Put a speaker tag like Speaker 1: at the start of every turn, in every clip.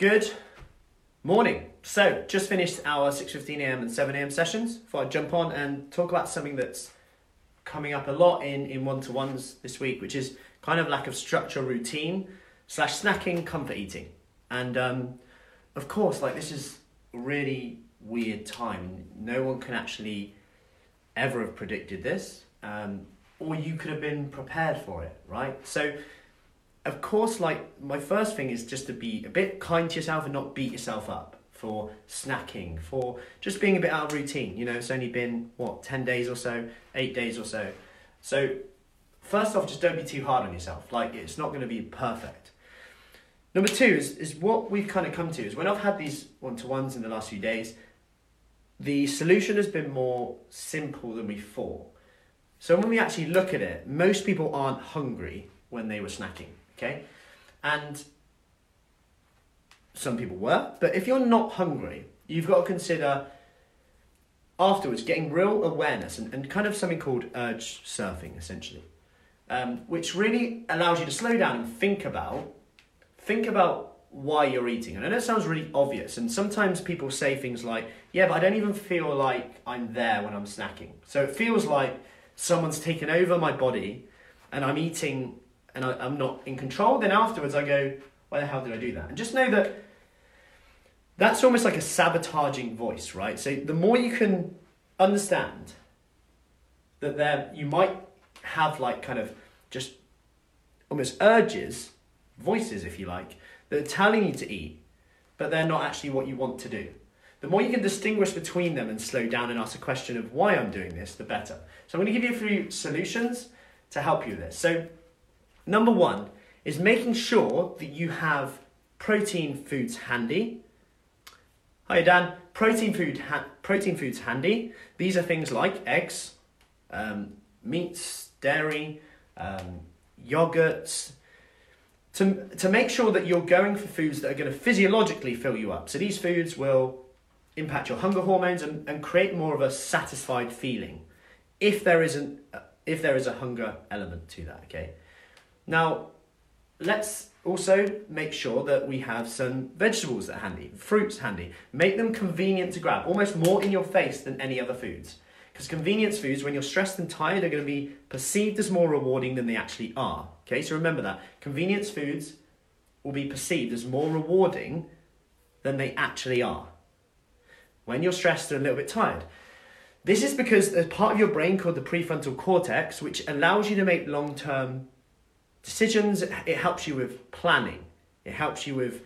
Speaker 1: Good morning. So, just finished our 6.15am and 7am sessions. Thought I'd jump on and talk about something that's coming up a lot in, in one-to-ones this week, which is kind of lack of structure, routine, slash snacking, comfort eating. And um, of course, like this is a really weird time. No one can actually ever have predicted this. Um, or you could have been prepared for it, right? So of course, like my first thing is just to be a bit kind to yourself and not beat yourself up for snacking, for just being a bit out of routine. You know, it's only been what ten days or so, eight days or so. So, first off, just don't be too hard on yourself. Like it's not going to be perfect. Number two is is what we've kind of come to is when I've had these one to ones in the last few days, the solution has been more simple than we thought. So when we actually look at it, most people aren't hungry when they were snacking okay? And some people were, but if you're not hungry, you've got to consider afterwards getting real awareness and, and kind of something called urge surfing, essentially, um, which really allows you to slow down and think about think about why you're eating. And I know it sounds really obvious, and sometimes people say things like, "Yeah, but I don't even feel like I'm there when I'm snacking." So it feels like someone's taken over my body, and I'm eating and I, am not in control, then afterwards I go, why the hell did I do that? And just know that that's almost like a sabotaging voice, right? So the more you can understand that there you might have like kind of just almost urges, voices if you like, that are telling you to eat, but they're not actually what you want to do. The more you can distinguish between them and slow down and ask a question of why I'm doing this, the better. So I'm going to give you a few solutions to help you with this. So Number one is making sure that you have protein foods handy. Hi Dan, protein food ha- protein foods handy. These are things like eggs, um, meats, dairy, um, yogurts. To, to make sure that you're going for foods that are going to physiologically fill you up. So these foods will impact your hunger hormones and, and create more of a satisfied feeling if there isn't if there is a hunger element to that okay now, let's also make sure that we have some vegetables that are handy, fruits handy. Make them convenient to grab, almost more in your face than any other foods. Because convenience foods, when you're stressed and tired, are going to be perceived as more rewarding than they actually are. Okay, so remember that. Convenience foods will be perceived as more rewarding than they actually are. When you're stressed and a little bit tired. This is because there's part of your brain called the prefrontal cortex, which allows you to make long term Decisions, it helps you with planning. It helps you with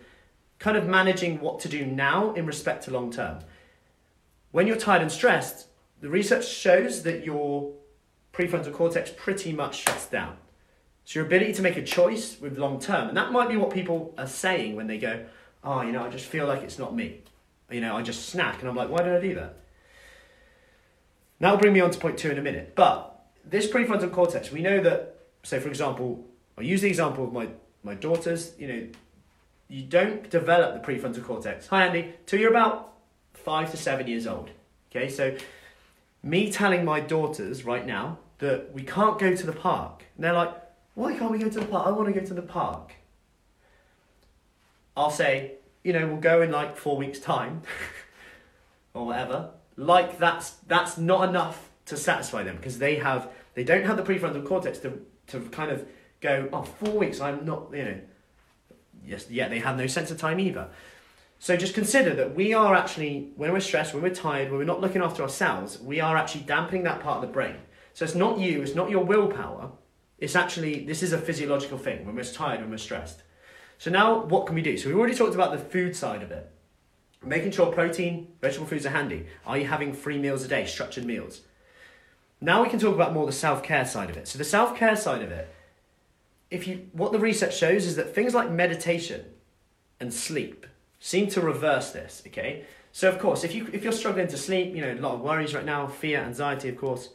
Speaker 1: kind of managing what to do now in respect to long term. When you're tired and stressed, the research shows that your prefrontal cortex pretty much shuts down. So your ability to make a choice with long term, and that might be what people are saying when they go, oh, you know, I just feel like it's not me. You know, I just snack, and I'm like, why did I do that? That will bring me on to point two in a minute. But this prefrontal cortex, we know that, so for example, I'll use the example of my, my daughters. You know, you don't develop the prefrontal cortex. Hi, Andy. Till you're about five to seven years old. Okay, so me telling my daughters right now that we can't go to the park, and they're like, why can't we go to the park? I want to go to the park. I'll say, you know, we'll go in like four weeks' time or whatever. Like that's that's not enough to satisfy them because they have they don't have the prefrontal cortex to to kind of go, oh, four weeks, I'm not, you know, yes, yeah, they have no sense of time either. So just consider that we are actually, when we're stressed, when we're tired, when we're not looking after ourselves, we are actually dampening that part of the brain. So it's not you, it's not your willpower. It's actually, this is a physiological thing when we're tired, when we're stressed. So now what can we do? So we've already talked about the food side of it. Making sure protein, vegetable foods are handy. Are you having three meals a day, structured meals? Now we can talk about more the self-care side of it. So the self-care side of it if you what the research shows is that things like meditation and sleep seem to reverse this okay? So of course if you if you're struggling to sleep you know a lot of worries right now fear anxiety of course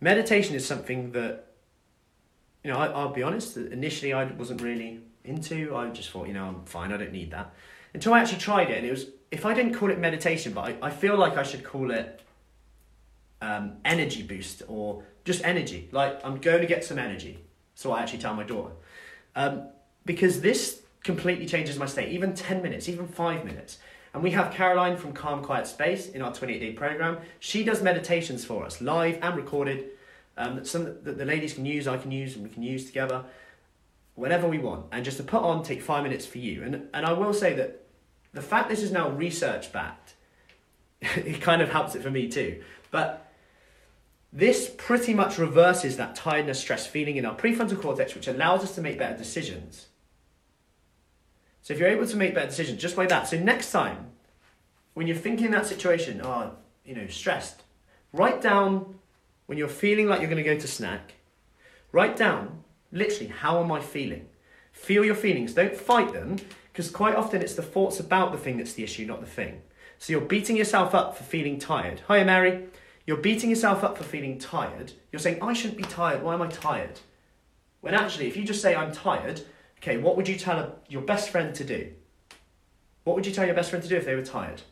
Speaker 1: meditation is something that you know I, i'll be honest initially i wasn't really into. I just thought you know i'm fine i don't need that. Until i actually tried it and it was if i didn't call it meditation but i, I feel like i should call it um, energy boost or just energy. Like i'm going to get some energy so I actually tell my daughter. Um, because this completely changes my state. Even 10 minutes, even five minutes. And we have Caroline from Calm Quiet Space in our 28 day program. She does meditations for us, live and recorded. Um, some that the ladies can use, I can use, and we can use together whenever we want. And just to put on, take five minutes for you. And, and I will say that the fact this is now research backed, it kind of helps it for me too. But this pretty much reverses that tiredness, stress feeling in our prefrontal cortex, which allows us to make better decisions. So if you're able to make better decisions just by that, so next time when you're thinking that situation, oh, you know, stressed, write down when you're feeling like you're going to go to snack, write down literally how am I feeling. Feel your feelings. Don't fight them because quite often it's the thoughts about the thing that's the issue, not the thing. So you're beating yourself up for feeling tired. Hiya, Mary. You're beating yourself up for feeling tired. You're saying, I shouldn't be tired. Why am I tired? When actually, if you just say, I'm tired, okay, what would you tell your best friend to do? What would you tell your best friend to do if they were tired?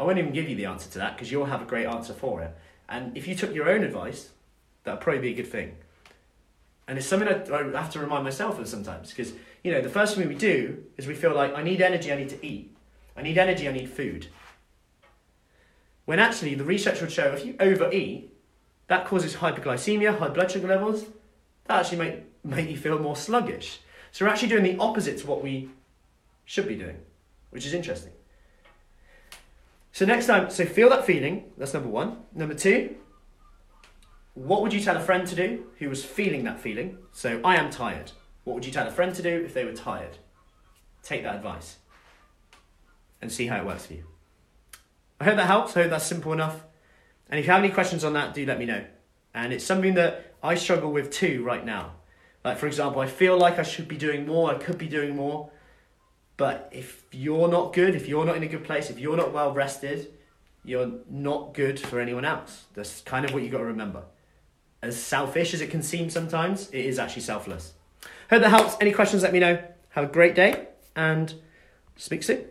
Speaker 1: I won't even give you the answer to that because you'll have a great answer for it. And if you took your own advice, that would probably be a good thing. And it's something I, have to remind myself of sometimes because, you know, the first thing we do is we feel like I need energy, I need to eat. I need energy, I need food. When actually the research would show if you overeat, that causes hyperglycemia, high blood sugar levels. That actually make, make you feel more sluggish. So we're actually doing the opposite to what we should be doing, which is interesting. So next time, so feel that feeling. That's number one. Number two, what would you tell a friend to do who was feeling that feeling? So I am tired. What would you tell a friend to do if they were tired? Take that advice and see how it works for you. I hope that helps. I hope that's simple enough. And if you have any questions on that, do let me know. And it's something that I struggle with too right now. Like, for example, I feel like I should be doing more, I could be doing more. But if you're not good, if you're not in a good place, if you're not well rested, you're not good for anyone else. That's kind of what you got to remember. As selfish as it can seem sometimes, it is actually selfless. Hope that helps. Any questions, let me know. Have a great day and speak soon.